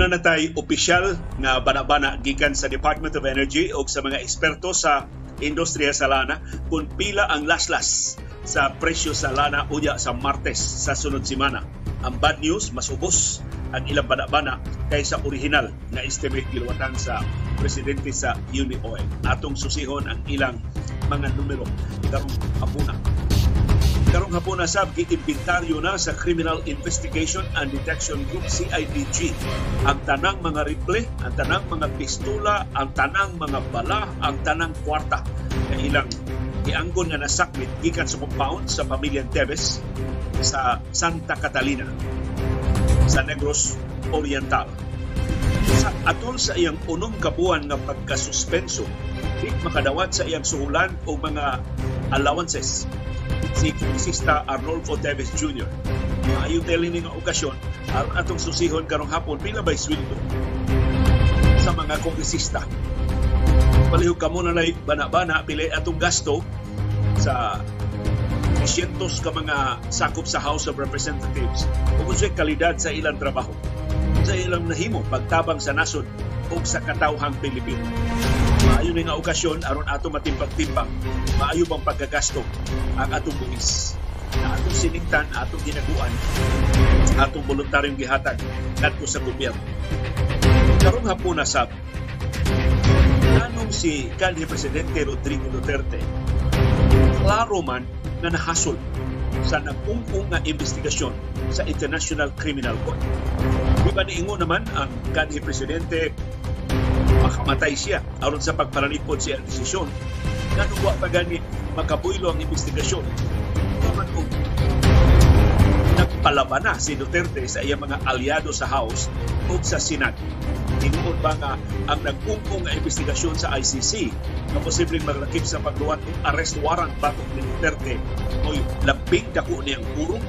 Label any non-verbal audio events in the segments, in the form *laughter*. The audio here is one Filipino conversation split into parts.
na natay opisyal nga bana-bana gikan sa Department of Energy o sa mga eksperto sa industriya sa lana kung pila ang laslas sa presyo sa lana uya sa Martes sa sunod semana. Ang bad news, mas ubos ang ilang bana-bana kaysa original na estimate giluwatan sa presidente sa UniOil. Atong susihon ang ilang mga numero karong hapuna karong hapon na sab giimbintaryo na sa Criminal Investigation and Detection Group CIDG ang tanang mga rifle, ang tanang mga pistola, ang tanang mga bala, ang tanang kwarta. Na ilang gianggon nga nasakmit gikan sa compound sa pamilyang Teves sa Santa Catalina sa Negros Oriental. Sa atol sa iyang unong kabuan nga pagkasuspenso, di makadawat sa iyang suhulan o mga allowances si kongresista Arnolfo Teves Jr. Maayo ni nga okasyon aron atong susihon karong hapon pila bay sweldo sa mga kongresista. Palihog ka muna na bana-bana pili atong gasto sa cientos ka mga sakop sa House of Representatives ug sa kalidad sa ilang trabaho sa ilang nahimo pagtabang sa nasod o sa katawhang Pilipino. Maayo ni nga okasyon aron ato matimbang-timbang, maayo bang pagkagasto ang atong buwis na atong siningtan, atong ginaguan, atong voluntaryong gihatag ngadto sa gobyerno. Karong hapon na sab, nanong si kanhi Presidente Rodrigo Duterte, klaro man na nahasol sa nagpungpong nga investigasyon sa International Criminal Court. Di ba niingo naman ang kanhi Presidente makamatay siya aron sa pagpalalipod siya ang desisyon nanuwa pa gani makabuylo ang investigasyon naman kung nagpalaban na si Duterte sa iyang mga aliado sa House o sa Senate. Tinuod ba nga ang nagkungkong nga investigasyon sa ICC na posibleng maglakip sa pagluwat ng arrest warrant batok ni Duterte o labing dako niyang kurong?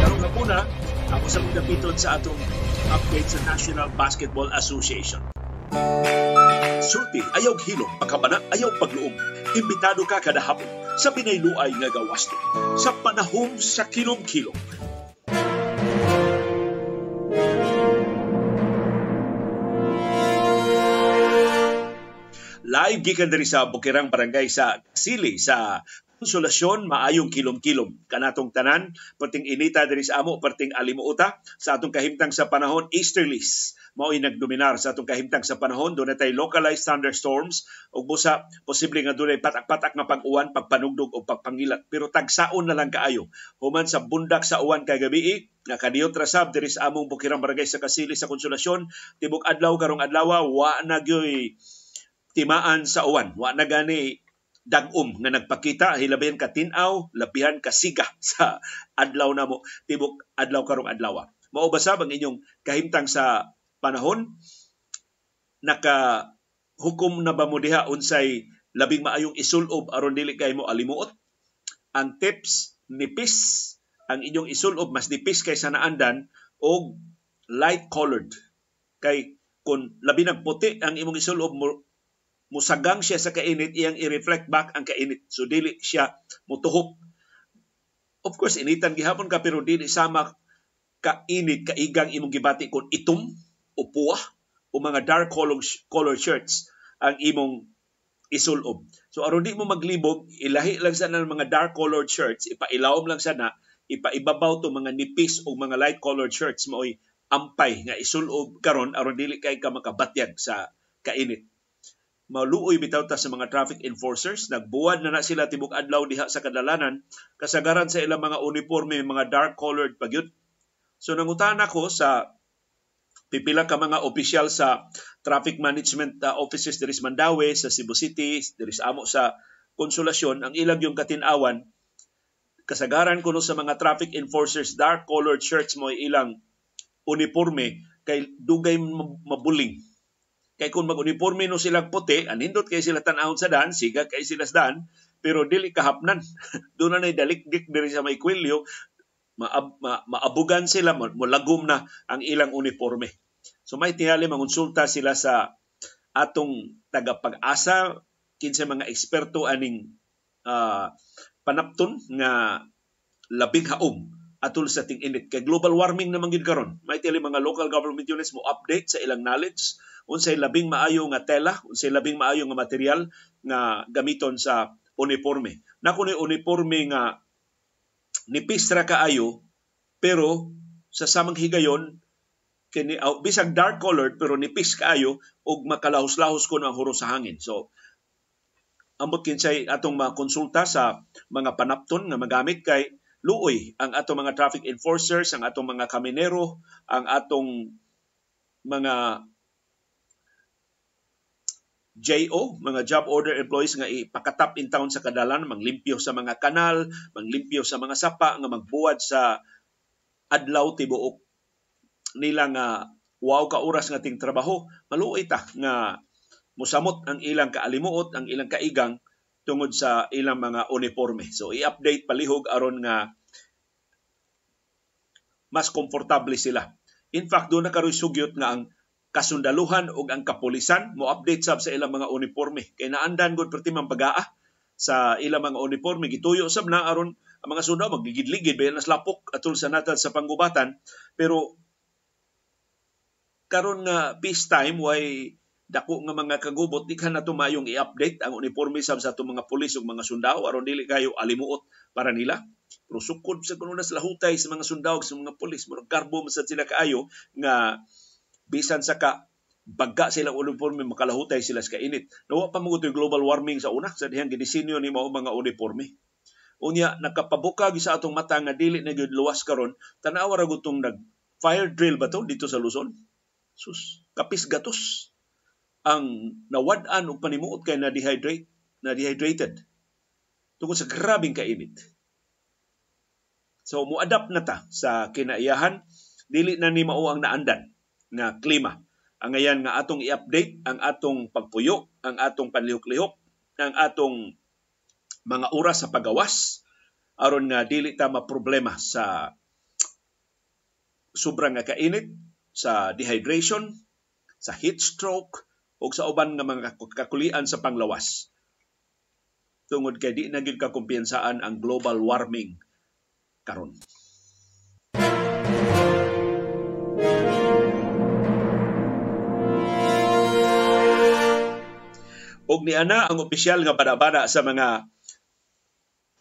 Karong hapuna, ako sa mga sa atong update sa National Basketball Association. Sulti, ayaw hilong, pagkabana, ayaw pagluom. Imbitado ka kada hapon sa pinayluay nga gawasto sa panahom sa kilom-kilom. Live gikan diri sa Bukirang Barangay sa Sili sa konsolasyon maayong kilom-kilom. Kanatong tanan perting inita diri sa amo perting alimuota sa atong kahimtang sa panahon easterlies. Mao'y nagdominar sa atong kahimtang sa panahon doon tay localized thunderstorms ug busa posible nga dunay patak-patak nga pag-uwan pagpanugdog o pagpangilat. Pero tagsaon na lang kaayo. Human sa bundak sa uwan kay gabi nga kaniyot rasab diri sa among bukirang barangay sa Kasili sa Konsolasyon. Tibok adlaw karong adlaw wa na gyoy timaan sa uwan. Wa na gani dagom nga nagpakita hilabihan ka tinaw labihan ka siga *laughs* sa adlaw namo. Tibok adlaw karong adlaw mao basab ang inyong kahimtang sa panahon? Naka hukom na ba mo diha? Unsay labing maayong isulob aron dili kay mo alimuot? Ang tips nipis ang inyong isulob mas nipis kaysa naandan og light colored kay kun labi nagputi ang imong isulob mo musagang siya sa kainit iyang i-reflect back ang kainit. So dili siya mutuhok. Of course initan gihapon ka pero dili sama kainit kaigang imong gibati kun itom o puwa o mga dark color, color shirts ang imong isulob. So aron di mo maglibog, ilahi lang sana ng mga dark colored shirts, ipailawom lang sana, ipaibabaw to mga nipis o mga light colored shirts mo'y ampay nga isulob karon aron dili kay ka makabatyag sa kainit maluoy bitaw ta sa mga traffic enforcers. Nagbuwad na na sila tibok adlaw diha sa kadalanan. Kasagaran sa ilang mga uniforme mga dark colored pagyud so nangutana ko sa pipila ka mga opisyal sa traffic management uh, offices diri sa Mandawi sa Cebu City diri sa amo sa konsolasyon ang ilang yung katinawan kasagaran kuno sa mga traffic enforcers dark colored shirts mo ilang uniforme kay dugay mabuling Kay kung mag-uniforme no sila puti, anindot kay sila tanahon sa dan, siga kay sila sa dan, pero dili kahapnan. *laughs* Doon na dalikdik diri sa may kwilyo, maab, ma, maabugan sila, mulagom na ang ilang uniforme. So may tingali mangonsulta sila sa atong tagapag-asa, kinsa mga eksperto aning uh, panapton nga labing haom atul sa ting-init kay global warming naman gid karon. May tili mga local government units mo update sa ilang knowledge. Unsay labing maayo nga tela unsay labing maayo nga material nga gamiton sa uniforme. Na kuno uniforme nga nipis ra kaayo pero sa samang higayon kini bisag dark colored pero nipis kaayo ug makalahos-lahos ko ang huro sa hangin. So ambot kinsay atong makonsulta sa mga panapton nga magamit kay luoy ang atong mga traffic enforcers, ang atong mga kaminero, ang atong mga JO, mga job order employees nga ipakatap in town sa kadalan, manglimpyo sa mga kanal, manglimpyo sa mga sapa, nga magbuwad sa adlaw tibuok nila nga wow ka oras nga ting trabaho, maluoy ta nga musamot ang ilang kaalimuot, ang ilang kaigang tungod sa ilang mga uniforme. So i-update palihog aron nga mas komportable sila. In fact, doon na karoy sugyot nga ang kasundaluhan ug ang kapulisan mo update sab sa ilang mga uniforme kay naandan gud perti man pagaa sa ilang mga uniforme gituyo sab na aron ang mga sundalo magligid-ligid bayan nas lapok atul sa natal sa panggubatan pero karon nga peace time way dako nga mga kagubot di ka na tumayong i-update ang uniforme sa atong mga pulis ug mga sundalo aron dili kayo alimuot para nila. Pero sukod sa kuno sila hutay sa mga sundalo sa mga pulis murag karbo man sila kaayo nga bisan sa ka bagga sila uniforme makalahutay sila sa kainit. Nawa pa mo global warming sa una sa dihang gidisenyo ni mao mga uniforme. Unya nakapabuka sa atong mata nga dili na gyud luwas karon. Tanawa ra gutong nag fire drill ba to dito sa Luzon? Sus kapis gatos ang nawad-an og panimuot kay na dehydrate na dehydrated tungod sa grabing kainit. So mo-adapt na ta sa kinaiyahan. Dili na ni mao ang naandan nga klima. Ang ayan nga atong i-update ang atong pagpuyo ang atong panlihok-lihok ang atong mga oras sa pagawas aron nga dili ta maproblema sa sobrang nga kainit sa dehydration, sa heat stroke, o sa uban nga mga kakulian sa panglawas. Tungod kay di na gyud kakumpiyansaan ang global warming karon. Og ni ana ang opisyal nga bada sa mga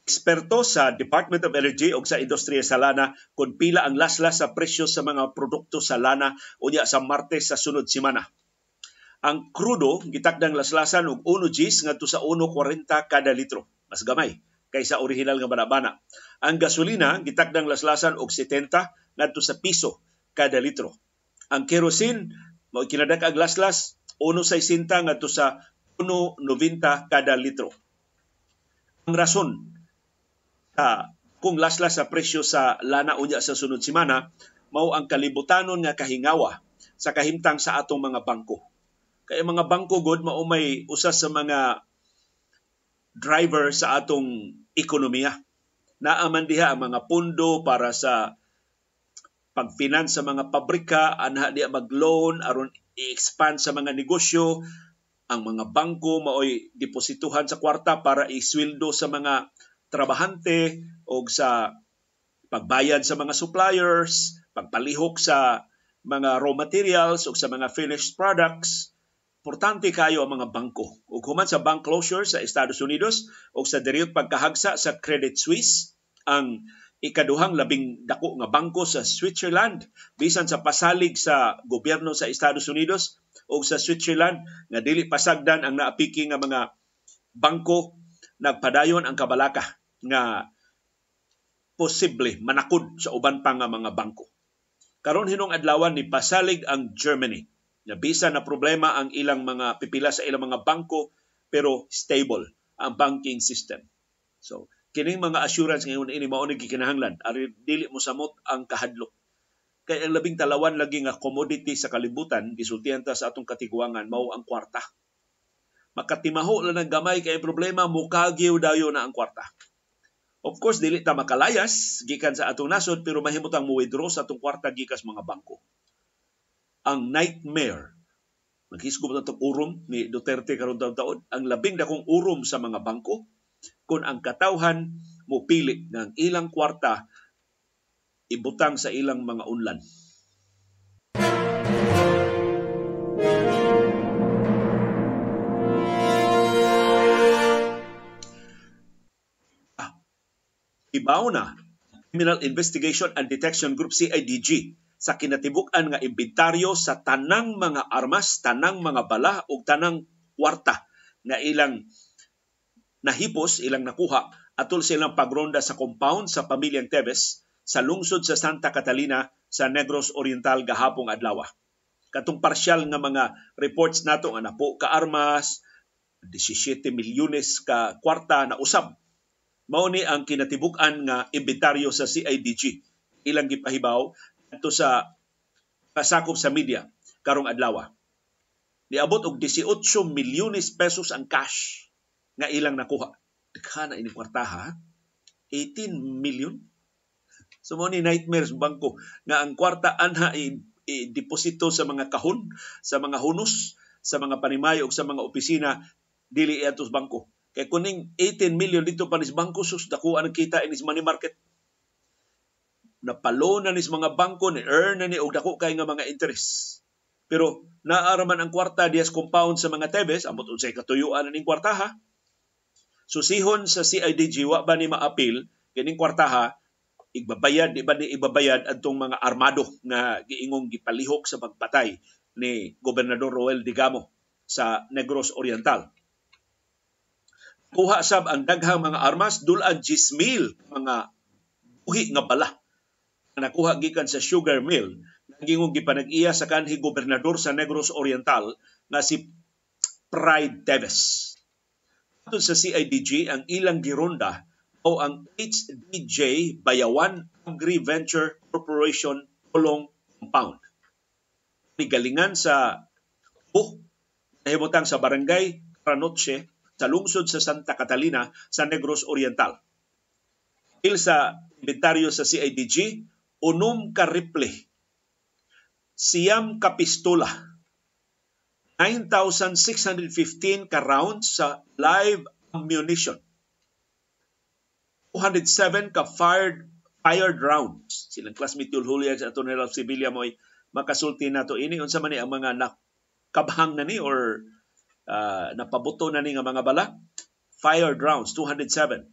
eksperto sa Department of Energy o sa industriya sa lana kung pila ang laslas sa presyo sa mga produkto sa lana unya sa Martes sa sunod semana. Ang krudo gitakdang laslasan og 1 Gs ngadto sa 1.40 kada litro. Mas gamay kaysa original nga banabana. Ang gasolina gitakdang laslasan og 70 ngadto sa piso kada litro. Ang kerosene mao kinadak ang laslas 1.60 ngadto sa 1.90 kada litro. Ang rason uh, kung laslas sa presyo sa lana unya sa sunod semana mao ang kalibutanon nga kahingawa sa kahimtang sa atong mga bangko. Kay mga bangko god mao may usa sa mga driver sa atong ekonomiya. Naaman diha ang mga pundo para sa pagfinance sa mga pabrika, anha diya mag-loan aron i-expand sa mga negosyo, ang mga bangko maoy deposituhan sa kwarta para isweldo sa mga trabahante o sa pagbayad sa mga suppliers, pagpalihok sa mga raw materials o sa mga finished products, importante kayo ang mga bangko. Ug human sa bank closure sa Estados Unidos o sa diriyot pagkahagsa sa Credit Suisse, ang ikaduhang labing dako nga bangko sa Switzerland bisan sa pasalig sa gobyerno sa Estados Unidos o sa Switzerland nga dili pasagdan ang naapiki nga mga bangko nagpadayon ang kabalaka nga posible manakod sa uban pa nga mga bangko. Karon hinong adlawan ni pasalig ang Germany na bisa na problema ang ilang mga pipila sa ilang mga bangko pero stable ang banking system. So, kining mga assurance ngayon ini mao ni gikinahanglan ari dili mo samot ang kahadlok. Kay ang labing talawan lagi nga commodity sa kalibutan gisultihan ta sa atong katiguangan mao ang kwarta. Makatimaho lang ng gamay kay problema mukagyo dayo na ang kwarta. Of course, dili ta makalayas gikan sa atong nasod pero mahimutang mo withdraw sa atong kwarta gikas mga bangko. Ang nightmare. Maghisgob na itong urom ni Duterte karon taon ang labing dakong urom sa mga bangko. Kung ang katawhan mo pili ng ilang kwarta ibutang sa ilang mga unlan. Ah, ibaw na. Criminal Investigation and Detection Group CIDG sa kinatibuk-an nga inventaryo sa tanang mga armas, tanang mga bala ug tanang kwarta nga ilang nahipos, ilang nakuha atol silang pagronda sa compound sa pamilyang Tebes sa lungsod sa Santa Catalina sa Negros Oriental gahapong adlaw. Katong parsyal nga mga reports nato nga napo ka armas, 17 milyones ka kwarta na usab. Mao ni ang kinatibuk-an nga inventaryo sa CIDG. Ilang gipahibaw adto sa kasakop sa media karong adlaw. Niabot og 18 milyones pesos ang cash nga ilang nakuha. Daghan na ini kwartaha. 18 million. So ni nightmares bangko nga ang kwarta anha i-deposito sa mga kahon, sa mga hunos, sa mga panimayo ug sa mga opisina dili atos bangko. Kay kuning 18 million dito pa nis bangko sus dako ang kita inis money market napalo na nis mga bangko ni earn na ni og dako kay nga mga interest. Pero naaraman ang kwarta dias compound sa mga Tebes, amot unsay katuyuan ning kwartaha. Susihon sa CIDG wa ba ni maapil kining kwartaha igbabayad di ba ni ibabayad adtong mga armado nga giingong gipalihok sa pagpatay ni Gobernador Roel Digamo sa Negros Oriental. Kuha sab ang daghang mga armas dulan 10,000 mga buhi nga bala nakuha gikan sa sugar mill nagingong gipanag-iya sa kanhi gobernador sa Negros Oriental nga si Pride Teves. Atud sa CIDG ang ilang gironda o ang HDJ Bayawan Agri-Venture Corporation Pulong Compound. Nigalingan sa uh, nahimutang sa barangay Cranoche sa lungsod sa Santa Catalina sa Negros Oriental. Il sa inventaryo sa CIDG, unom ka rifle, siyam ka pistola, 9,615 ka rounds sa live ammunition, 207 ka fired fired rounds. Silang classmate Yul Julia sa Atonel of Sevilla mo'y makasulti na to ini. Unsa man ni ang mga nakabhang na ni or uh, napabuto na ni nga mga bala? Fired rounds, 207.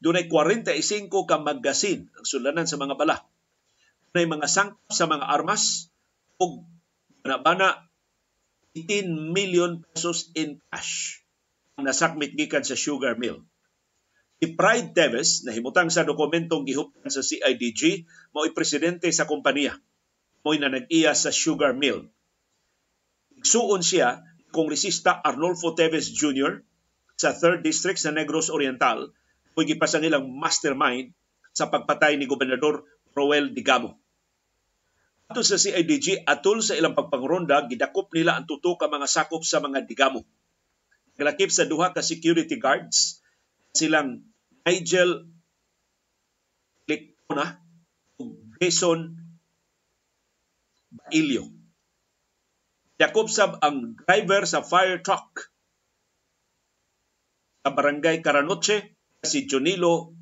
Dunay 45 ka magasin ang sulanan sa mga bala na mga sangkap sa mga armas ug bana 18 million pesos in cash ang nasakmit gikan sa sugar mill. Si Pride Teves, na himutang sa dokumentong gihuptan sa CIDG, mao'y presidente sa kompanya. Mo'y na nag-iya sa sugar mill. Igsuon siya kongresista Arnolfo Teves Jr. sa 3rd District sa Negros Oriental, kung gipasa nilang mastermind sa pagpatay ni Gobernador Roel Digamo. Ato sa CIDG, atol sa ilang pagpangronda, gidakop nila ang tuto ka mga sakop sa mga digamo. Galakip sa duha ka security guards, silang Nigel Licona ug Jason Bailio. Dakop sab ang driver sa fire truck sa barangay Caranoche si Jonilo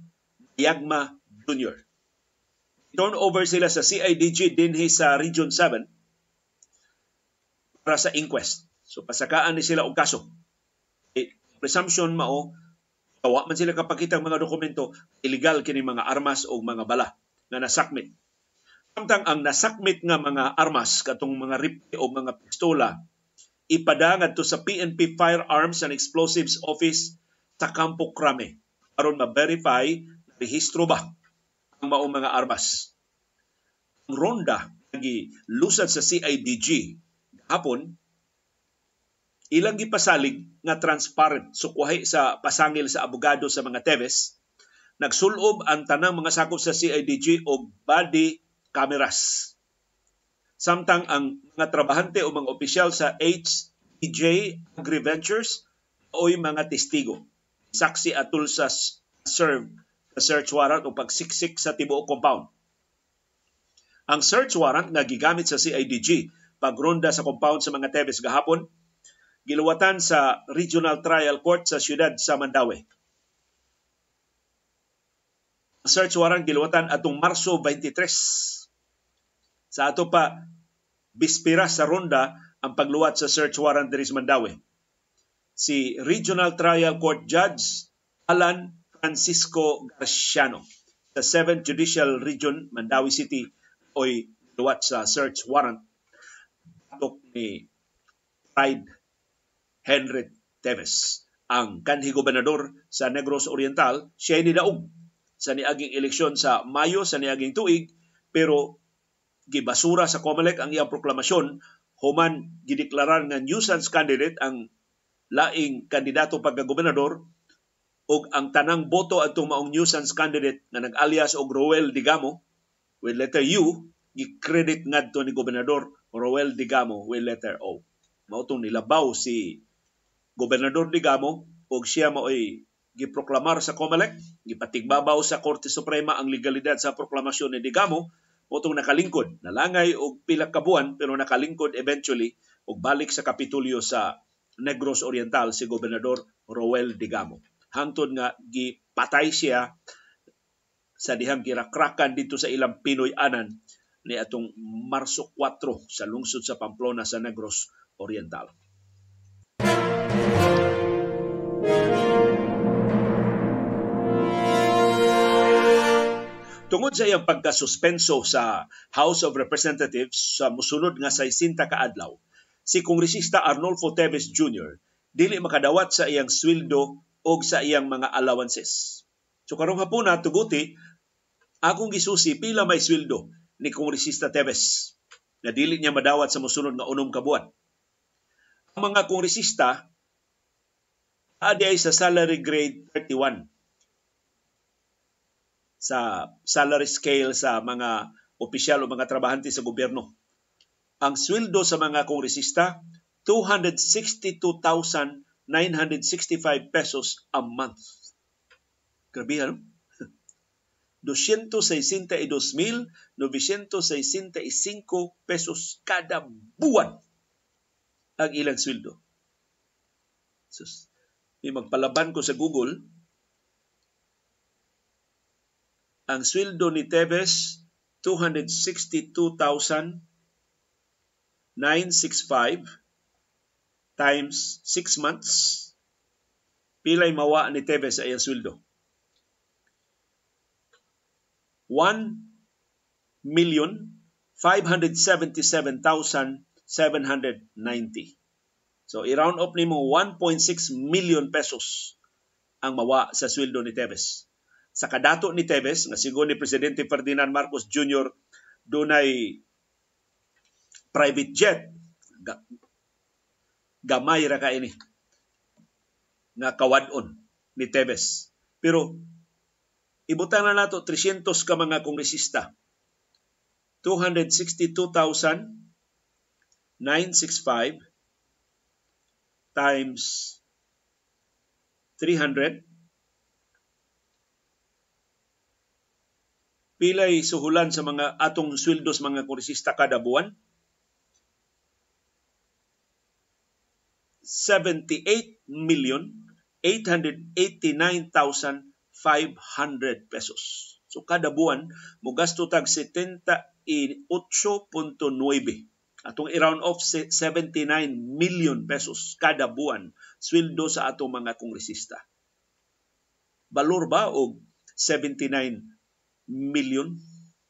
Yagma Jr turn over sila sa CIDG dinhi sa Region 7 para sa inquest. So pasakaan ni sila og kaso. E, presumption mao tawa man sila kapakita mga dokumento illegal kini mga armas o mga bala nga nasakmit. Samtang ang nasakmit nga mga armas katong mga rifle o mga pistola ipadangan to sa PNP Firearms and Explosives Office sa Campo Crame aron ma-verify rehistro ba ang maong mga armas. Ang ronda nagi lusad sa CIDG hapon ilang gipasalig nga transparent sukwahi sa pasangil sa abogado sa mga Teves nagsulob ang tanang mga sakop sa CIDG og body cameras. Samtang ang mga trabahante o mga opisyal sa HDJ Agri-Ventures oy mga testigo. Saksi atul sa serve search warrant o pagsiksik sa tibuok compound. Ang search warrant nga gigamit sa CIDG pagronda sa compound sa mga Tebes gahapon giluwatan sa Regional Trial Court sa siyudad sa Mandawi. search warrant giluwatan atong Marso 23. Sa ato pa bispira sa ronda ang pagluwat sa search warrant diri sa Mandawi. Si Regional Trial Court Judge Alan Francisco Garciano sa 7th Judicial Region, Mandawi City, oy luwat sa search warrant. Atok ni Pride Henry Teves. Ang kanhi gobernador sa Negros Oriental, siya ni daog sa niaging eleksyon sa Mayo sa niaging tuig, pero gibasura sa COMELEC ang iyang proklamasyon. Human gideklarar nga nuisance candidate ang laing kandidato pagka-gobernador ug ang tanang boto atong maong nuisance candidate nga nag-alias og Roel Digamo with letter U gi-credit ngadto ni gobernador Roel Digamo with letter O. Mao tong nilabaw si gobernador Digamo ug siya maoy giproklamar sa COMELEC, gipatigbabaw sa Korte Suprema ang legalidad sa proklamasyon ni Digamo Motong nakalingkod, nalangay og pila ka buwan pero nakalingkod eventually og balik sa Kapitulyo sa Negros Oriental si Gobernador Roel Digamo. Hangtod nga gipatay siya sa dihang girakrakan dito sa ilang Pinoy anan ni atong Marso 4 sa lungsod sa Pamplona sa Negros Oriental. Tungod sa iyang pagkasuspenso sa House of Representatives sa musunod nga 60 ka adlaw, si Kongresista Arnolfo Teves Jr. dili makadawat sa iyang sweldo o sa iyang mga allowances. So karong hapon na tuguti, akong gisusi pila may sweldo ni Kongresista Teves na dili niya madawat sa musunod nga unom ka buwan. Ang mga kongresista adi ay sa salary grade 31 sa salary scale sa mga opisyal o mga trabahante sa gobyerno. Ang sweldo sa mga kongresista, 262,965 pesos a month. Grabe, ano? *laughs* 262,965 pesos kada buwan ang ilang sweldo. Sus, may magpalaban ko sa Google, ang sweldo ni Tevez 262,965 times 6 months pilay mawa ni Tevez sa iyang sweldo 1 million 577,790 So i-round up nimo 1.6 million pesos ang mawa sa sweldo ni Tevez sa kadato ni Tevez nga sigon ni presidente Ferdinand Marcos Jr. dunay private jet gamay ra ka ini. Nga kawadon ni Tevez pero ibutang na nato 300 ka mga kongresista. 262,965 times 300 pilay suhulan sa mga atong sweldos mga kurisista kada buwan? 78 million 889,500 pesos. So kada buwan mo gasto tag 78.9 atong i-round off 79 million pesos kada buwan sweldo sa atong mga kongresista. Balor ba og 79 milyon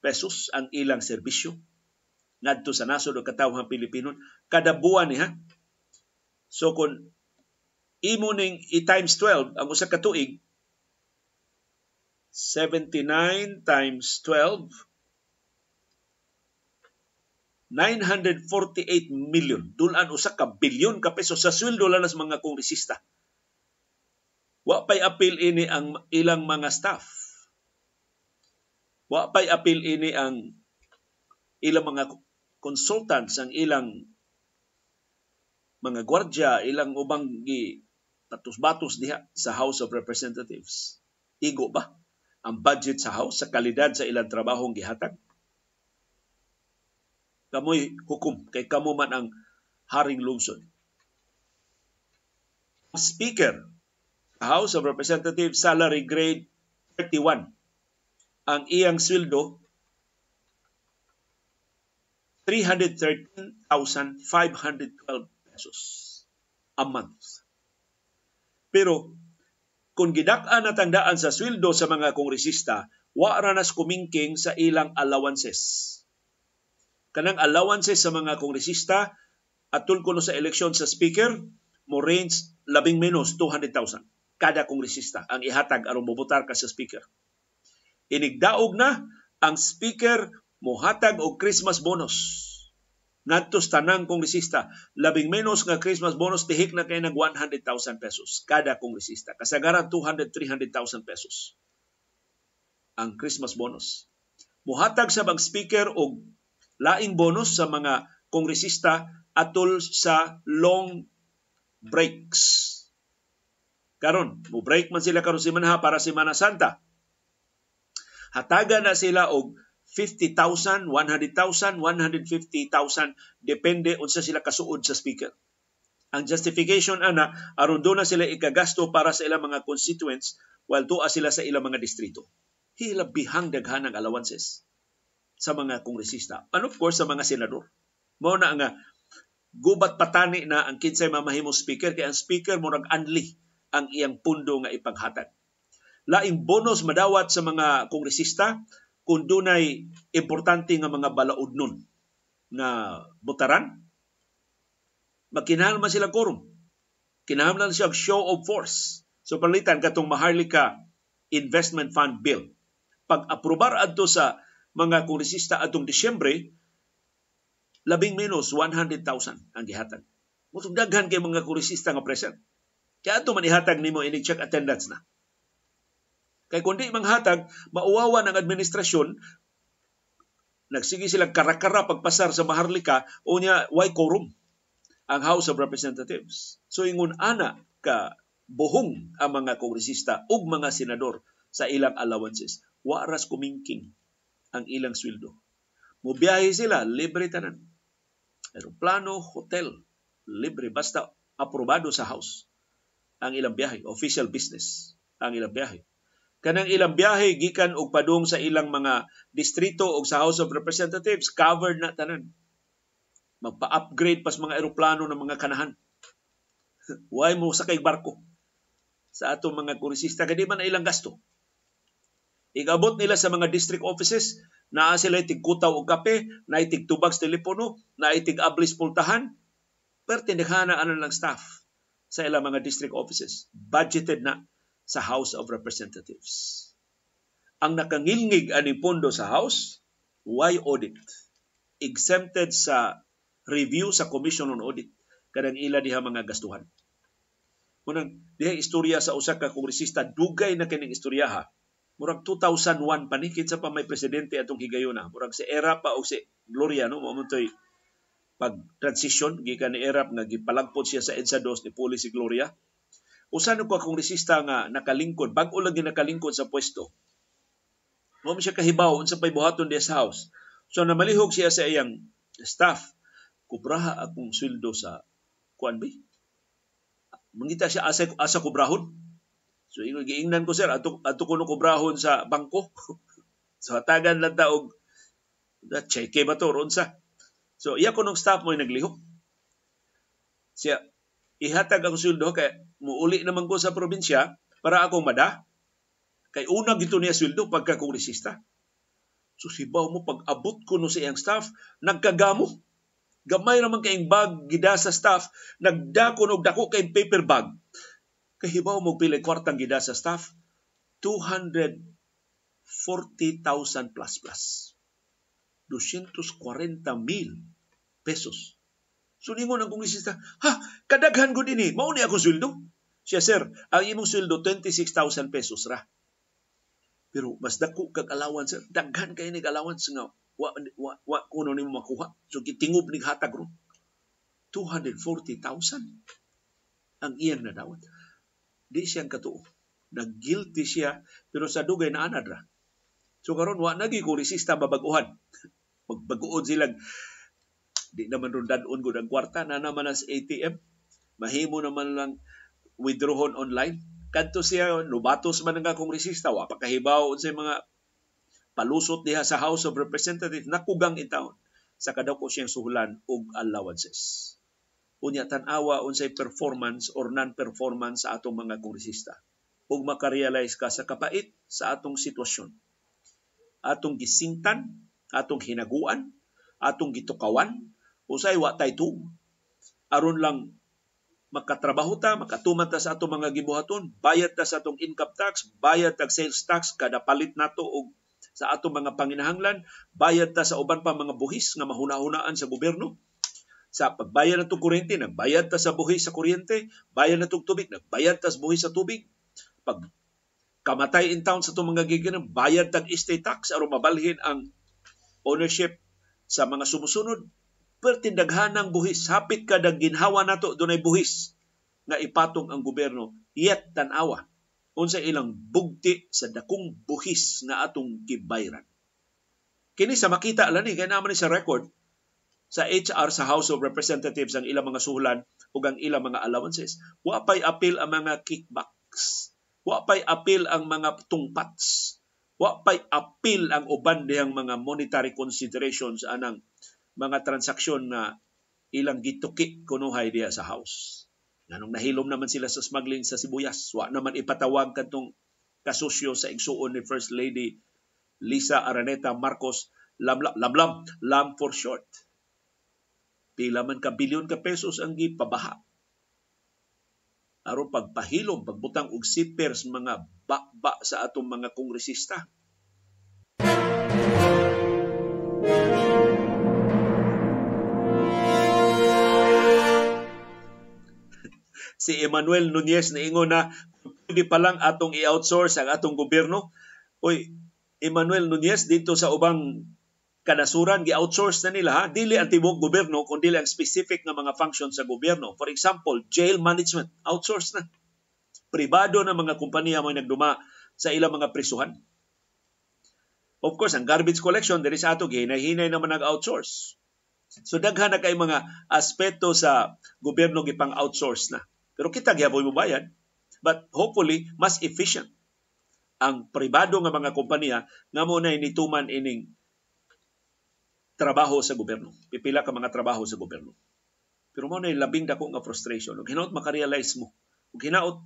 pesos ang ilang serbisyo ngadto sa nasod o katawhang Pilipino kada buwan niha. So kung imo ning i-times 12 ang usa ka tuig 79 times 12 948 million dulan usa ka bilyon ka peso sa sweldo lalas mga kongresista. Wa pay apil ini ang ilang mga staff Wa pay apil ini ang ilang mga consultants, ang ilang mga gwardya, ilang ubang gi tatus-batos diha sa House of Representatives. Igo ba ang budget sa House sa kalidad sa ilang trabahong gihatag? Kamoy hukom kay kamo man ang haring lungsod. Speaker, House of Representatives salary grade 31 ang iyang sweldo 313,512 pesos a month. Pero kung gidak-an na tandaan sa sweldo sa mga kongresista, wa ra nas kumingking sa ilang allowances. Kanang allowances sa mga kongresista atul kuno sa eleksyon sa speaker mo range labing menos 200,000 kada kongresista ang ihatag aron mobotar ka sa speaker. Inigdaog na ang speaker mohatag og Christmas bonus ngadto tanang kongresista labing menos nga Christmas bonus tihik na kay nag 100,000 pesos kada kongresista. Kasagaran 200 300,000 pesos ang Christmas bonus. Muhatag sa bang speaker og laing bonus sa mga kongresista atol sa long breaks. Karon mo break man sila karon simana para Semana Santa. Hataga na sila og 50,000, 100,000, 150,000 depende unsa sila kasuod sa speaker. Ang justification ana aron do na sila ikagasto para sa ilang mga constituents while tuwa sila sa ilang mga distrito. Hilabihang daghan ng allowances sa mga kongresista. And of course sa mga senador. Mao na nga gubat patani na ang kinsay mamahimong speaker kay ang speaker mo nag-anli ang iyang pundo nga ipanghatag. Laing bonus madawat sa mga kongresista kung dunay importante nga mga balaod na butaran, magkinahanglan man sila quorum. Kinahanglan siya show of force. So palitan katong Maharlika Investment Fund Bill. Pag aprobar adto sa mga kongresista atong Disyembre, labing minus 100,000 ang gihatag. Mutong daghan kay mga kongresista nga present. Kaya ato man ihatag nimo ini check attendance na. Kay kundi manghatag, mauwawa ng administrasyon, nagsige sila karakara pagpasar sa Maharlika, o niya, why quorum ang House of Representatives. So ingon ana ka buhong ang mga kongresista ug mga senador sa ilang allowances. Waras kumingking ang ilang sweldo. Mubiyahe sila, libre tanan. Aeroplano, hotel, libre. Basta aprobado sa House ang ilang biyahe. Official business ang ilang biyahe kanang ilang biyahe gikan og padung sa ilang mga distrito og sa House of Representatives covered na tanan. Magpa-upgrade pas mga eroplano ng mga kanahan. *laughs* Why mo sakay barko? Sa atong mga kongresista kay di man ilang gasto. Igabot nila sa mga district offices naa sila tigkutaw og kape na itig tubag sa telepono na itig ablis pultahan. Pero tindaghana ano lang staff sa ilang mga district offices. Budgeted na sa House of Representatives. Ang nakangilngig ani pondo sa House, why audit? Exempted sa review sa Commission on Audit kadang ila diha mga gastuhan. Munang diha istorya sa usa ka kongresista dugay na kining istoryaha. Murag 2001 panikit sa pa may presidente atong higayuna. Murag si Era pa o si Gloria no mo pag transition gikan ni Erap nga gipalagpot siya sa EDSA 2 ni Puli si Gloria usa ko kongresista nga nakalingkod. Bag-o lagi nakalingkod sa pwesto. Mo siya kahibaw unsa pay buhaton sa house. So namalihog siya sa iyang staff. Kubraha akong sweldo sa kuan bi mangita siya asa asa kubrahon? So ingon giingnan ko sir ato ato kuno kubrahon sa bangko. *laughs* So hatagan lang ta og cheque ba to ron sa? So iya ko nung staff mo naglihok. Siya ihatag ang sweldo kay muuli naman ko sa probinsya para ako mada. Kay una gito niya sweldo pagka kongresista. So sibaw mo pag abot ko no sa iyang staff, nagkagamo. Gamay naman kayong bag gida sa staff, nagdako og dako kay paper bag. Kahibaw mo pila kwartang gida sa staff, 240,000 plus plus. 240 mil pesos So ningon ang kongresista, ha, kadaghan ko din eh, mao ni ako sweldo. Siya, sir, ang imong sweldo 26,000 pesos ra. Pero mas dako kag allowance, sir. Daghan kay nig allowance nga wa wa, wa kuno nimo makuha. So kitingob nig hatag ro. 240,000 ang iyang nadawat. Di siyang katuo. Nag-guilty siya pero sa dugay na anad ra. So karon wa nagi ko resista babaguhan. *laughs* Magbaguon silang Di naman ron danon gud ang kwarta na naman as ATM. Mahimo naman lang withdrawon online. Kadto siya lubatos man nga kongresista wa pa kahibaw sa mga palusot diha sa House of Representatives nakugang intawon sa kadako siyang suhulan og allowances. Unya tan-awa unsay performance or non-performance sa atong mga kongresista ug makarealize ka sa kapait sa atong sitwasyon. Atong gisingtan, atong hinaguan, atong gitukawan, usay wa tay aron lang makatrabaho ta, makatuman ta sa atong mga gibuhaton, bayad ta sa atong income tax, bayad ta sales tax kada palit nato og sa atong mga panginahanglan, bayad ta sa uban pa mga buhis nga mahuna-hunaan sa gobyerno. Sa pagbayad ng kuryente, nagbayad ta sa buhis sa kuryente, bayad na tubig, nagbayad ta sa buhis sa tubig. Pag kamatay in town sa itong mga giginan, bayad tag estate tax aron mabalhin ang ownership sa mga sumusunod pertindaghanang buhis hapit kada ginhawa nato dunay buhis nga ipatong ang gobyerno yet tan-awa unsa ilang bugti sa dakong buhis nga atong gibayran kini sa makita lang ni kay naman sa record sa HR sa House of Representatives ang ilang mga suhulan ug ang ilang mga allowances wa pay appeal ang mga kickbacks wa pay appeal ang mga tungpats wa pay appeal ang uban diyang mga monetary considerations anang mga transaksyon na ilang gituki kunuhay diya sa house. Nanong nahilom naman sila sa smuggling sa sibuyas, wa naman ipatawag kadtong kasusyo sa igsuon ni First Lady Lisa Araneta Marcos Lamlam, Lamlam, Lam for short. Pila man ka bilyon ka pesos ang gipabaha. Aron pagpahilom, pagbutang og sipers mga bakba sa atong mga kongresista si Emmanuel Nunez na ingon na pwede pa lang atong i-outsource ang atong gobyerno. Uy, Emmanuel Nunez dito sa ubang kanasuran gi-outsource na nila ha? Dili ang tibuok gobyerno kundi ang specific nga mga function sa gobyerno. For example jail management outsource na. Pribado na mga kompanya mo nagduma sa ilang mga prisuhan. Of course ang garbage collection diri sa ato hinay-hinay naman nag-outsource. So daghan na kay mga aspeto sa gobyerno gipang outsource na pero kita gyapon mo bayad. But hopefully, mas efficient ang pribado nga mga kompanya nga mo na inituman ining trabaho sa gobyerno. Pipila ka mga trabaho sa gobyerno. Pero mo na labing dako nga frustration. Ug hinaot makarealize mo. Ug hinaot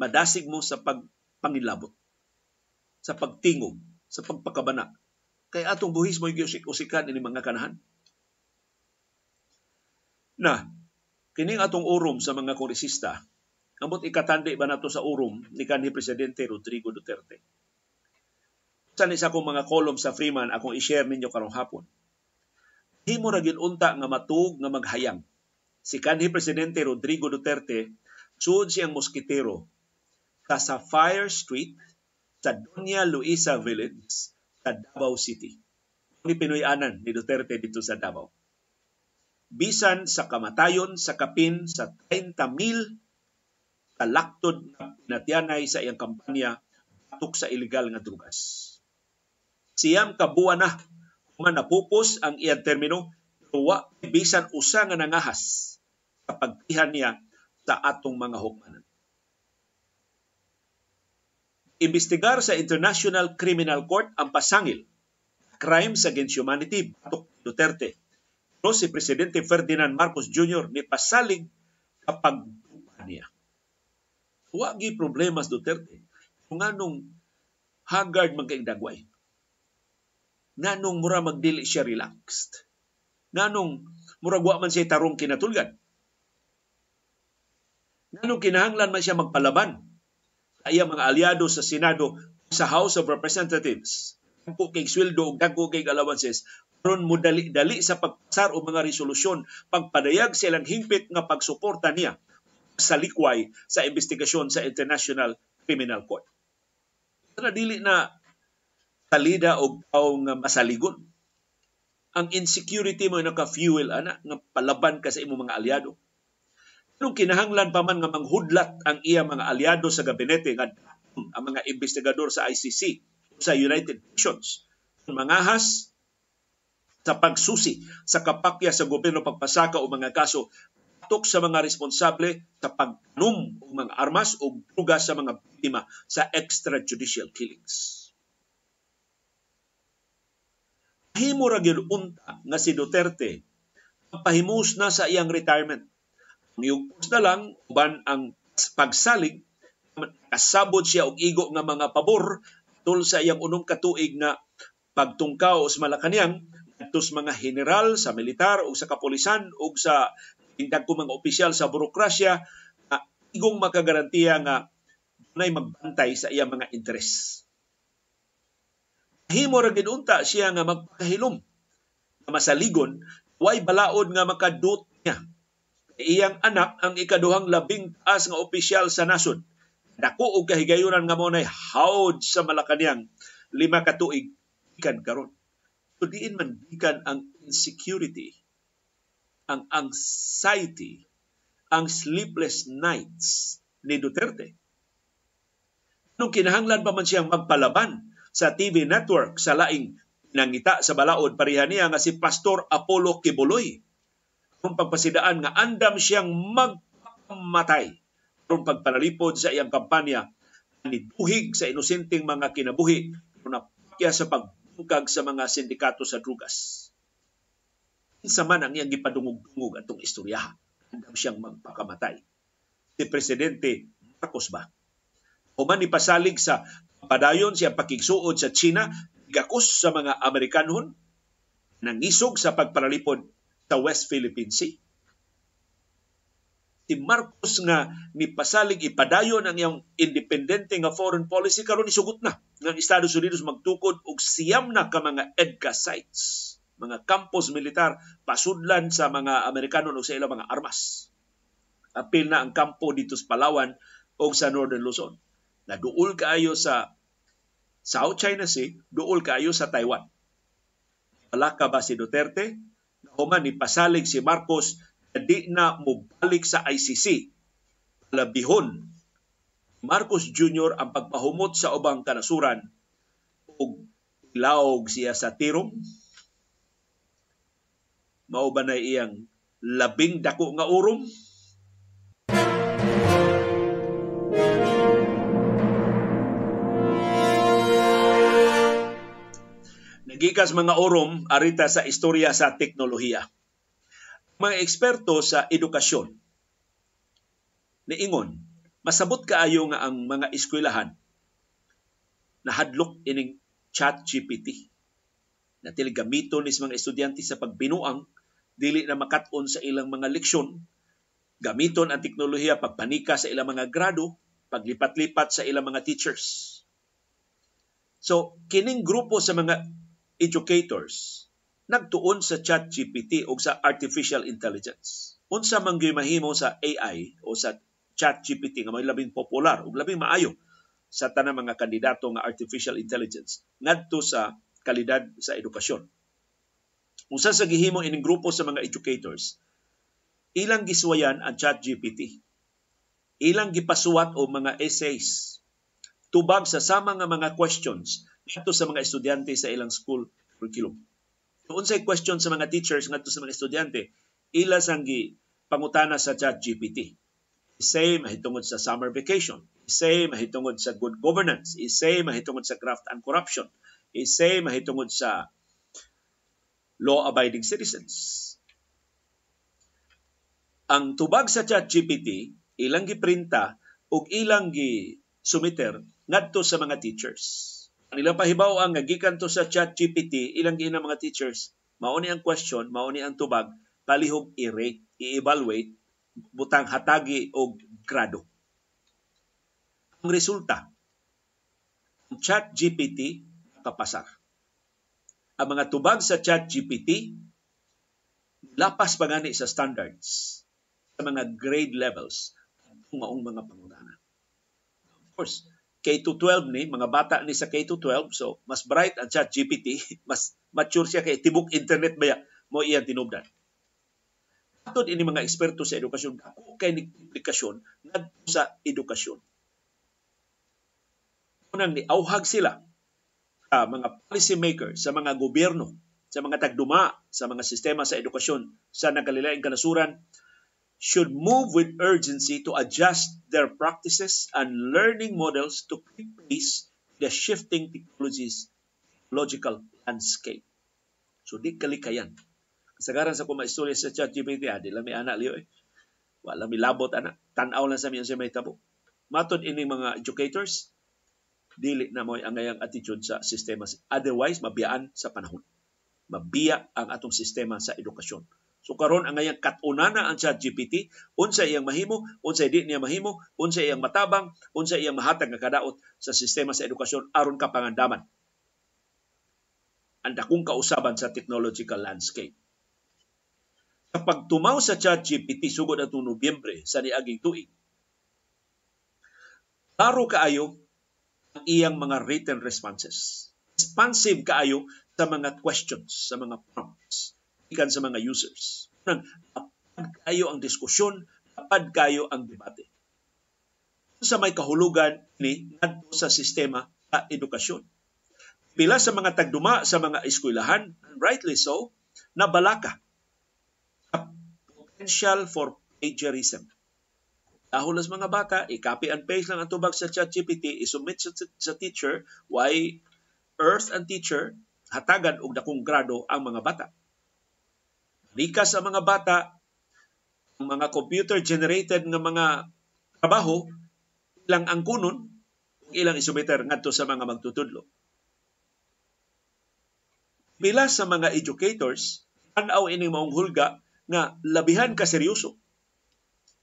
madasig mo sa pagpangilabot. Sa pagtingog, sa pagpakabana. Kay atong buhis mo usik-usikan ini mga kanahan. Na, Kining atong urom sa mga kongresista, amot ikatandi ba nato sa urom ni kanhi Presidente Rodrigo Duterte. Sa isa kong mga kolom sa Freeman akong i-share ninyo karong hapon. Himo ra unta nga matug nga maghayang. Si kanhi Presidente Rodrigo Duterte sud siyang moskitero sa Sapphire Street sa Doña Luisa Village sa Davao City. Ni Pinoy anan ni Duterte dito sa Davao bisan sa kamatayon sa kapin sa 30,000 kalaktod na pinatyanay sa iyang kampanya patok sa ilegal nga drugas. Siyam kabuan na man napupos ang iyang termino tuwa bisan usa nga nangahas sa pagtihan niya sa atong mga hukmanan. Imbestigar sa International Criminal Court ang pasangil crimes against humanity batok Duterte no si Presidente Ferdinand Marcos Jr. ni pasalig kapag niya. Wagi problema sa Duterte. Kung anong haggard man kay dagway. Nanong mura magdili siya relaxed. Nanong mura wa man siya tarong kinatulgan. Nanong kinahanglan man siya magpalaban sa iya mga aliado sa Senado sa House of Representatives. Dagko kay sweldo ug dagko kay allowances ron mo dali-dali sa pagpasar o mga resolusyon pagpadayag sa ilang hingpit nga pagsuporta niya sa likway sa investigasyon sa International Criminal Court. Pero dili na talida o tao nga masaligon. Ang insecurity mo naka-fuel ana nga palaban ka sa imong mga aliado. Anong kinahanglan pa man nga manghudlat ang iya mga aliado sa gabinete nga ang mga investigador sa ICC sa United Nations mangahas sa pagsusi sa kapakya sa gobyerno pagpasaka o mga kaso patok sa mga responsable sa pagnom o mga armas o druga sa mga biktima sa extrajudicial killings. Himo ra gyud unta nga si Duterte pahimus na sa iyang retirement. Niyugpos na lang uban ang pagsalig kasabot siya og igo nga mga pabor tul sa iyang unong katuig nga pagtungkaw sa Malacañang tus mga general sa militar o sa kapulisan o sa tindag ko mga opisyal sa burokrasya uh, igong makagarantiya nga nay magbantay sa iyang mga interes. Himo ra unta siya nga magpakahilom nga masaligon way balaod nga makadut niya? Iyang anak ang ikaduhang labing taas nga opisyal sa nasod. Dako og kahigayunan nga mo nay hawd sa Malacañang lima ka tuig ikan karon so diin man gikan ang insecurity ang anxiety ang sleepless nights ni Duterte nung kinahanglan pa man siyang magpalaban sa TV network sa laing nangita sa balaod pareha niya nga si Pastor Apollo Kibuloy. Kung pagpasidaan nga andam siyang magpamatay kung pagpanalipod sa iyang kampanya niduhig sa inosenteng mga kinabuhi kung napakya sa pagbungkag sa mga sindikato sa drugas. Isa man ang iyang gipadungog-dungog atong istorya. Andam siyang magpakamatay. Si Presidente Marcos ba? Human ni pasalig sa Padayon siya pakigsuod sa China, gakos sa mga Amerikanon, nangisog sa pagparalipod sa West Philippine Sea. Si Marcos nga ni pasalig ipadayon ang iyang independente nga foreign policy karon isugot na ng Estados Unidos magtukod og siyam na ka mga EDCA sites, mga campus militar pasudlan sa mga Amerikano o sa ilang mga armas. Apil na ang kampo dito sa Palawan o sa Northern Luzon na duol kaayo sa South China Sea, duol kaayo sa Taiwan. Wala ka ba si Duterte? Human ni pasalig si Marcos di na mubalik sa ICC. Labihon, Marcos Jr. ang pagpahumot sa ubang kanasuran ug ilaog siya sa tirong mao ba na iyang labing dako nga urong Gikas mga orom arita sa istorya sa teknolohiya. Mga eksperto sa edukasyon. Niingon masabot kaayo nga ang mga eskwelahan nahadlok ining chat GPT na gamiton nis mga estudyante sa pagbinuang dili na makaton sa ilang mga leksyon gamiton ang teknolohiya pagpanika sa ilang mga grado paglipat-lipat sa ilang mga teachers. So kining grupo sa mga educators nagtuon sa chat GPT o sa artificial intelligence. Unsa man mahimo sa AI o sa chat GPT nga may labing popular o labing maayo sa tanang mga kandidato nga artificial intelligence ngadto sa kalidad sa edukasyon. Usa sa gihimo ining grupo sa mga educators, ilang giswayan ang chat GPT. Ilang gipasuwat o mga essays tubag sa sama nga mga questions ngadto sa mga estudyante sa ilang school curriculum. Unsay question sa mga teachers ngadto sa mga estudyante, ila sang gi pangutana sa chat GPT. Isay mahitungod sa summer vacation. Isay mahitungod sa good governance. Isay mahitungod sa graft and corruption. Isay mahitungod sa law-abiding citizens. Ang tubag sa chat GPT, ilang giprinta ug ilang gi sumiter ngadto sa mga teachers ang ilang pahibaw ang gikan to sa chat GPT, ilang gina mga teachers, mauni ang question, mauni ang tubag, palihog i-rate, i-evaluate, butang hatagi og grado. Ang resulta, ang chat GPT kapasar. Ang mga tubag sa chat GPT, lapas pa sa standards sa mga grade levels ng maong mga pangutana. Of course, K-12 ni, mga bata ni sa K-12, so mas bright ang chat GPT, *laughs* mas mature siya kay tibok internet ba mo iya tinubdan. Atod ini mga eksperto sa edukasyon, ako kay ni implikasyon ngadto sa edukasyon. Unang ni auhag sila sa mga policy maker, sa mga gobyerno, sa mga tagduma, sa mga sistema sa edukasyon sa nagkalilaing kanasuran, should move with urgency to adjust their practices and learning models to keep pace the shifting technologies technological landscape. So di kalikayan. Kasagaran sa kumaistorya sa chat GPT, ah, di lang may anak liyo eh. Wala may labot anak. Tanaw lang sa miyan sa may tabo. Matod ini mga educators, dili na mo ang ngayang attitude sa sistema. Otherwise, mabiyaan sa panahon. Mabiya ang atong sistema sa edukasyon. So karon ang ngayang katunana ang chat GPT, unsa iyang mahimo, unsa di niya mahimo, unsa iyang matabang, unsa iyang mahatag nga kadaot sa sistema sa edukasyon aron ka pangandaman. Ang dakong kausaban sa technological landscape. Sa pagtumaw sa chat GPT sugod atong Nobyembre sa niaging tuig, klaro kaayo ang iyang mga written responses. Responsive kaayo sa mga questions, sa mga prompts gikan sa mga users. *laughs* Nang apad kayo ang diskusyon, apad kayo ang debate. Sa may kahulugan ni ngadto sa sistema sa edukasyon. Pila sa mga tagduma sa mga eskwelahan, rightly so, na balaka potential for plagiarism. Dahol sa mga bata, i-copy and paste lang ang tubag sa ChatGPT, i-submit sa, sa teacher, why Earth and teacher, hatagan og dakong grado ang mga bata. Likas sa mga bata, ang mga computer-generated nga mga trabaho, ilang ang kunon, ilang isumiter ngadto sa mga magtutudlo. Pila sa mga educators, tanaw ining maong hulga nga labihan ka seryoso.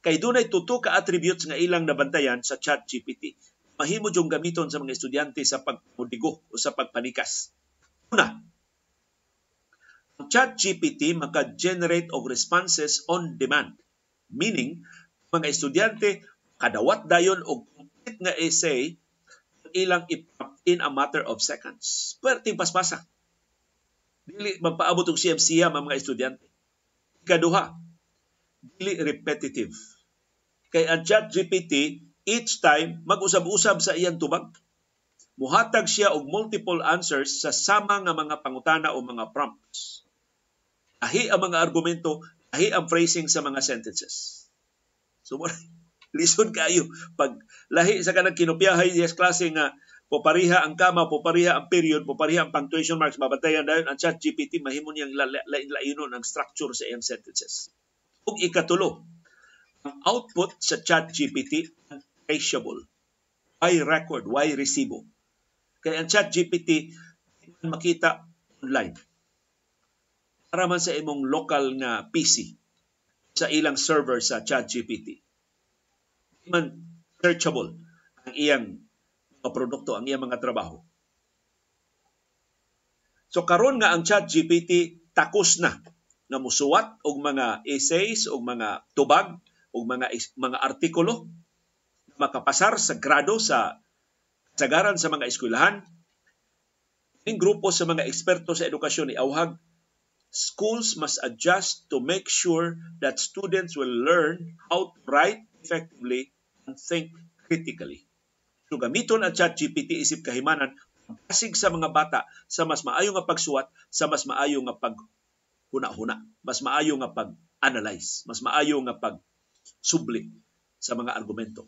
Kay dunay tuto ka attributes nga ilang nabantayan sa chat GPT. Mahimo jong gamiton sa mga estudyante sa pagmudigo o sa pagpanikas. Una, ang chat GPT maka-generate og responses on demand. Meaning, mga estudyante kadawat dayon og complete nga essay ilang in a matter of seconds. Perting paspasa. Dili magpaabot og siyam-siyam ang mga estudyante. Ikaduha, dili repetitive. Kay ang chat GPT, each time mag-usab-usab sa iyang tubag. Muhatag siya og multiple answers sa sama nga mga pangutana o mga prompts ahi ang mga argumento, ahi ang phrasing sa mga sentences. So, *laughs* listen kayo. Pag lahi sa kanang kinopyahay yes klase nga popariha ang kama, popariha ang period, popariha ang punctuation marks, mabantayan dayon ang chat GPT, mahimo niyang lain-lainon ang structure sa iyang sentences. Ug ikatulo, ang output sa chat GPT traceable. Why record? Why resibo? Kaya ang chat GPT makita online para man sa imong local nga PC sa ilang server sa ChatGPT. Man searchable ang iyang mga produkto, ang iyang mga trabaho. So karon nga ang ChatGPT takos na na musuwat og mga essays og mga tubag og mga mga artikulo makapasar sa grado sa sagaran sa mga eskwelahan. Ning grupo sa mga eksperto sa edukasyon ni Auhag schools must adjust to make sure that students will learn how to write effectively and think critically. So gamiton ang chat GPT isip kahimanan pasig sa mga bata sa mas maayo nga pagsuwat, sa mas maayo nga pag huna-huna, mas maayo nga pag-analyze, mas maayo nga pag subli sa mga argumento.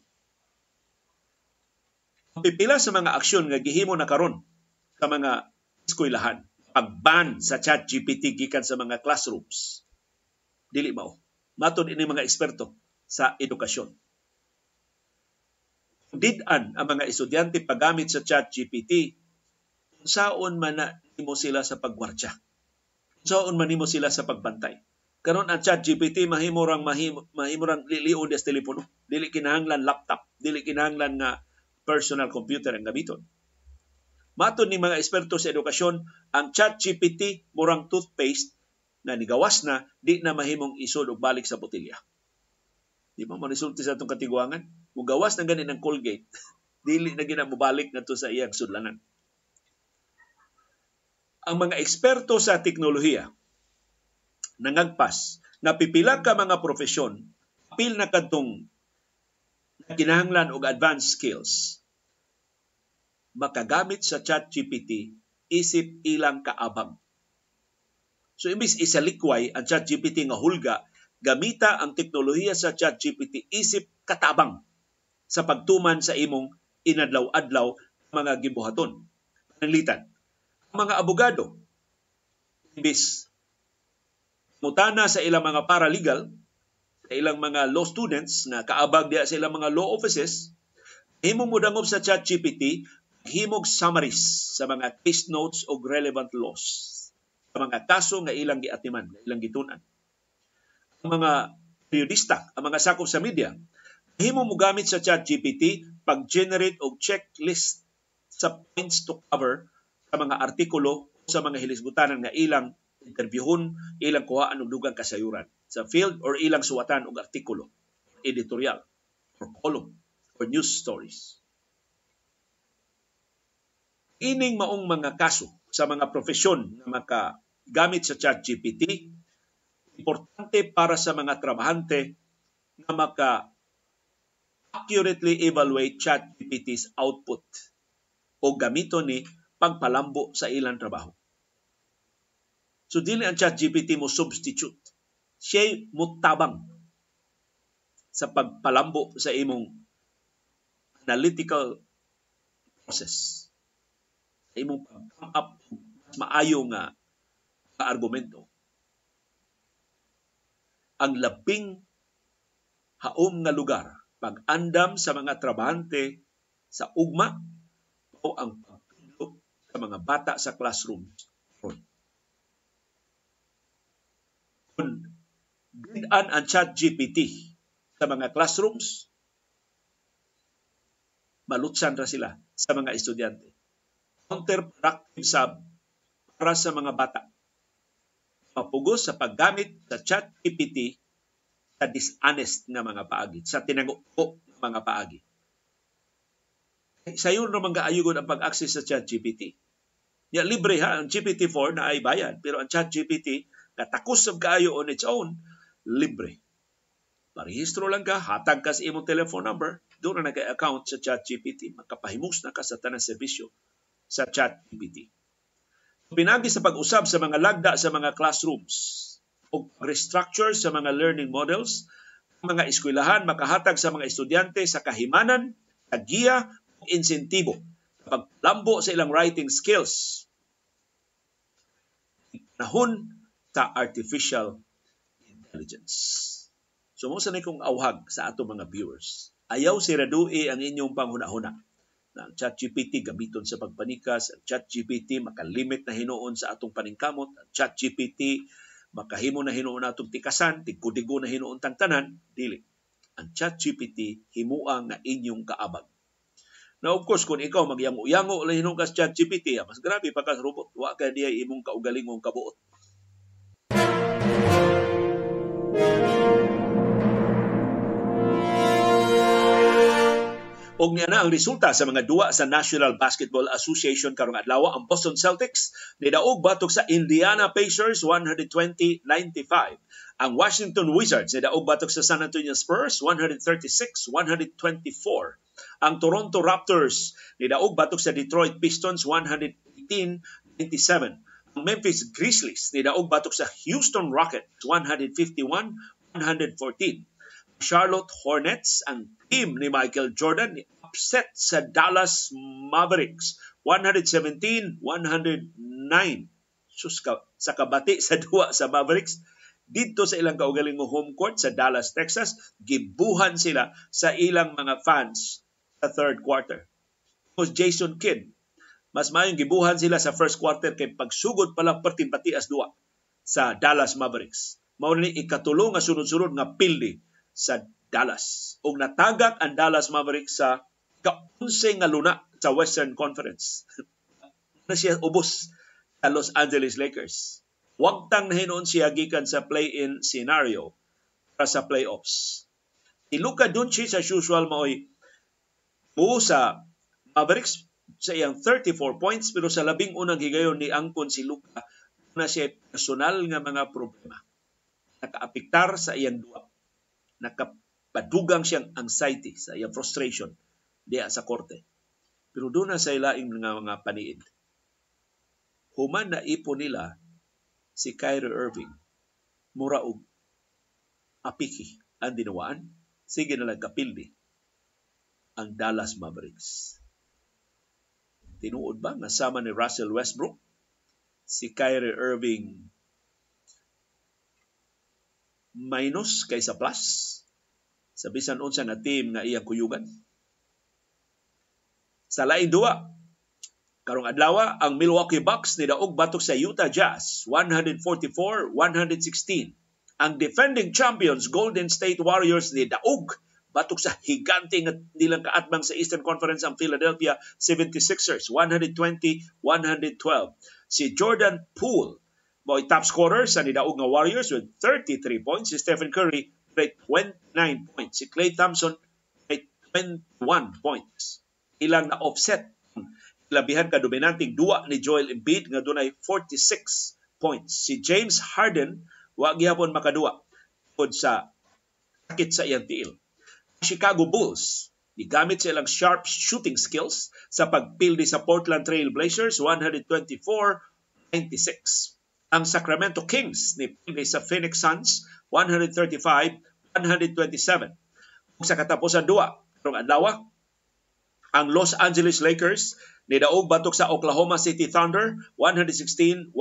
Pipila sa mga aksyon nga gihimo na karon sa mga eskwelahan pag-ban sa chat GPT gikan sa mga classrooms. Dili mao. Matod ini mga eksperto sa edukasyon. Didan ang mga estudyante paggamit sa chat GPT, saon man na nimo sila sa pagwardya. Saon man nimo sila sa pagbantay. Karon ang chat GPT mahimo rang mahimo, mahimo rang liliod des telepono. Dili kinahanglan laptop, dili kinahanglan nga personal computer ang gamiton Matod ni mga eksperto sa edukasyon, ang chat GPT murang toothpaste na nigawas na, di na mahimong isod og balik sa botilya. Di ba manisulti sa itong katiguangan? Mugawas na ganin ng Colgate, *laughs* dili na gina mobalik na to sa iyang sudlanan. Ang mga eksperto sa teknolohiya, nangagpas, na pipila ka mga profesyon, apil na kadtong kinahanglan og advanced skills makagamit sa chat GPT isip ilang kaabang. So imbis isalikway ang chat GPT nga hulga, gamita ang teknolohiya sa chat GPT isip katabang sa pagtuman sa imong inadlaw-adlaw mga gibuhaton. Pananglitan, ang mga abogado, imbis mutana sa ilang mga paralegal, sa ilang mga law students na kaabag diya sa ilang mga law offices, himong mo dangob sa ChatGPT himog summaries sa mga case notes o relevant laws sa mga kaso nga ilang giatiman, ilang gitunan. Ang mga periodista, ang mga sakop sa media, himo mo gamit sa ChatGPT pag-generate og checklist sa points to cover sa mga artikulo sa mga hilisgutanan nga ilang interviewon, ilang kuhaan og dugang kasayuran sa field or ilang suwatan og artikulo, editorial, or column, or news stories. Ining maong mga kaso sa mga profesyon na makagamit sa ChatGPT, importante para sa mga trabahante na maka accurately evaluate ChatGPT's output o gamito ni pagpalambo sa ilang trabaho. So dili ang ChatGPT mo substitute. Siya mo tabang sa pagpalambo sa imong analytical process imong pag-come up maayo nga argumento ang labing haom nga lugar pag-andam sa mga trabahante sa ugma o ang pagtudlo sa mga bata sa classroom. Kung bidan ang chat GPT sa mga classrooms, malutsan ra sila sa mga estudyante counterproductive sab para sa mga bata. Mapugos sa paggamit sa chat GPT sa dishonest nga mga paagi, sa tinago nga mga paagi. Sayon naman kaayugon ang pag-access sa chat GPT. Ya, libre ha, ang GPT-4 na ay bayad, pero ang chat GPT, katakos sa kaayo on its own, libre. Parehistro lang ka, hatag ka sa imong telephone number, doon na nag-account sa chat GPT, makapahimus na ka sa tanang serbisyo sa ChatGPT. Pinagi sa pag-usab sa mga lagda sa mga classrooms o restructure sa mga learning models, mga eskwelahan makahatag sa mga estudyante sa kahimanan, kagiya o insentibo paglambo sa ilang writing skills. Nahon sa artificial intelligence. So mo kong awhag sa ato mga viewers. Ayaw si Radui ang inyong panghuna-huna na ang ChatGPT gamiton sa pagpanikas, ang ChatGPT makalimit na hinuon sa atong paningkamot, ang ChatGPT makahimo na hinuon atong tikasan, tigkudigo na hinuon tang tanan, dili. Ang ChatGPT himuang nga inyong kaabag. Na of course, kung ikaw magyango-yango lang hinuon ka sa ChatGPT, ah, mas grabe pa ka robot. Wa ka diya imong kaugalingong kabuot. Og niya na ang resulta sa mga duwa sa National Basketball Association karong adlaw ang Boston Celtics nidaog batok sa Indiana Pacers 120-95. Ang Washington Wizards nidaog batok sa San Antonio Spurs 136-124. Ang Toronto Raptors nidaog batok sa Detroit Pistons 118-97. Ang Memphis Grizzlies nidaog batok sa Houston Rockets 151-114. Charlotte Hornets ang team ni Michael Jordan upset sa Dallas Mavericks 117-109. Sus ka, sa kabati sa duwa sa Mavericks dito sa ilang kaugaling mo home court sa Dallas, Texas, gibuhan sila sa ilang mga fans sa third quarter. Was Jason Kidd. Mas mayong gibuhan sila sa first quarter kay pagsugod pa lang pertimpati as duwa sa Dallas Mavericks. Mao ni ikatulong nga sunod-sunod nga pildi sa Dallas. Ug natagak ang Dallas Mavericks sa kaunse nga luna sa Western Conference. *laughs* na siya ubos sa Los Angeles Lakers. Huwag tang nahinon siya gikan sa play-in scenario para sa playoffs. Si Luka Doncic as usual maoy buo sa Mavericks sa iyang 34 points pero sa labing unang higayon ni angkon si Luka na siya personal nga mga problema. Nakaapiktar sa iyang duwa. Naka padugang siyang anxiety sa iyang frustration diya sa korte. Pero doon na sa ilaing mga mga paniid. Human na ipo nila si Kyrie Irving, mura og apiki ang dinawaan, sige na lang kapildi ang Dallas Mavericks. Tinuod ba nga sama ni Russell Westbrook si Kyrie Irving minus kaysa plus sa bisan unsa nga team nga iyang kuyugan. Sa lain duwa, karong adlaw ang Milwaukee Bucks ni daog batok sa Utah Jazz 144-116. Ang defending champions Golden State Warriors ni daog batok sa higante nga nilang kaatbang sa Eastern Conference ang Philadelphia 76ers 120-112. Si Jordan Poole mo top scorer sa nidaog nga Warriors with 33 points. Si Stephen Curry with 29 points. Si Klay Thompson with 21 points. Ilang na offset labihan ka dominanting duwa ni Joel Embiid nga dunay 46 points. Si James Harden wa gihapon makadua pod sa sakit sa iyang tiil. Chicago Bulls Gigamit silang sharp shooting skills sa pagpildi sa Portland Trail Blazers 124-96 ang Sacramento Kings ni Pilgay sa Phoenix Suns 135-127. Sa katapusan duwa, karong adlaw, ang Los Angeles Lakers ni daog batok sa Oklahoma City Thunder 116-111.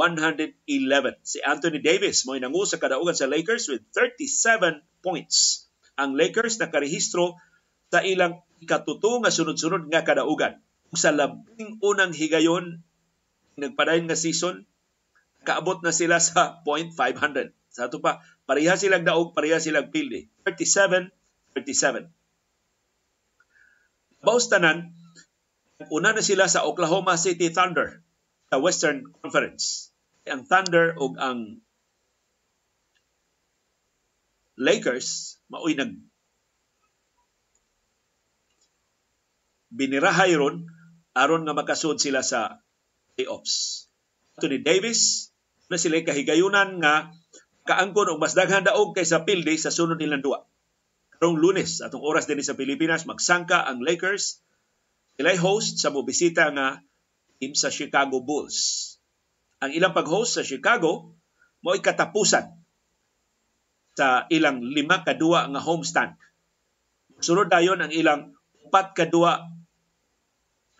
Si Anthony Davis mo nangu sa kadaugan sa Lakers with 37 points. Ang Lakers nakarehistro sa ilang ikatuto nga sunod-sunod nga kadaugan. Sa labing unang higayon nagpadayon nga season kaabot na sila sa *laughs* 0.500. Sa ato pa, pareha silang daog, pareha silang pildi. 37-37. Baos tanan, una na sila sa Oklahoma City Thunder sa Western Conference. Ang Thunder o ang Lakers maoy nag binirahay ron aron nga makasud sila sa playoffs. Anthony Davis na sila kahigayunan nga kaangkon og mas daghan daog kaysa pildi sa sunod nilang duwa. Karong Lunes atong oras din sa Pilipinas magsangka ang Lakers ilay host sa mobisita nga team sa Chicago Bulls. Ang ilang pag-host sa Chicago mo katapusan sa ilang lima kadua nga homestand. Sunod dayon ang ilang upat kadua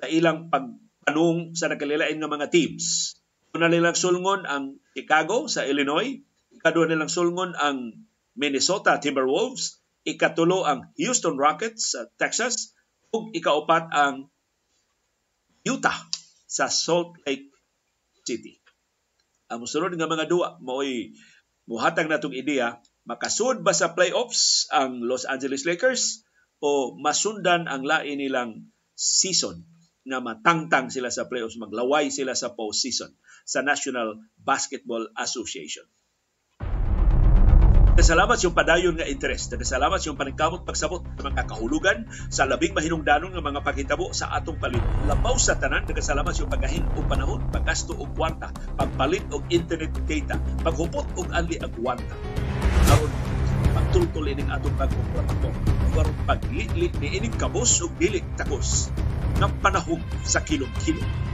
sa ilang pagpanung sa nagkalilain nga mga teams. Una nilang sulngon ang Chicago sa Illinois, ikadua nilang sulngon ang Minnesota Timberwolves, ikatulo ang Houston Rockets sa Texas, ug ikaupat ang Utah sa Salt Lake City. Ang musunod nga mga duwa mao'y muhatag natong ideya makasud ba sa playoffs ang Los Angeles Lakers o masundan ang lain nilang season na matangtang sila sa playoffs, maglaway sila sa postseason sa National Basketball Association. Nagkasalamat yung padayon nga interest. Nagkasalamat yung paningkamot pagsabot ng mga kahulugan sa labing mahinungdanon nga mga paghitabo sa atong palit. Labaw sa tanan, nagkasalamat yung pagahin og panahon, paggasto og kwarta, pagpalit og internet data, paghupot og anli ang kwarta. Karon pagtultol ining atong pagkumpratako. Karon paglitlit ni ining kabos og dili takos ng panahon sa kilong-kilong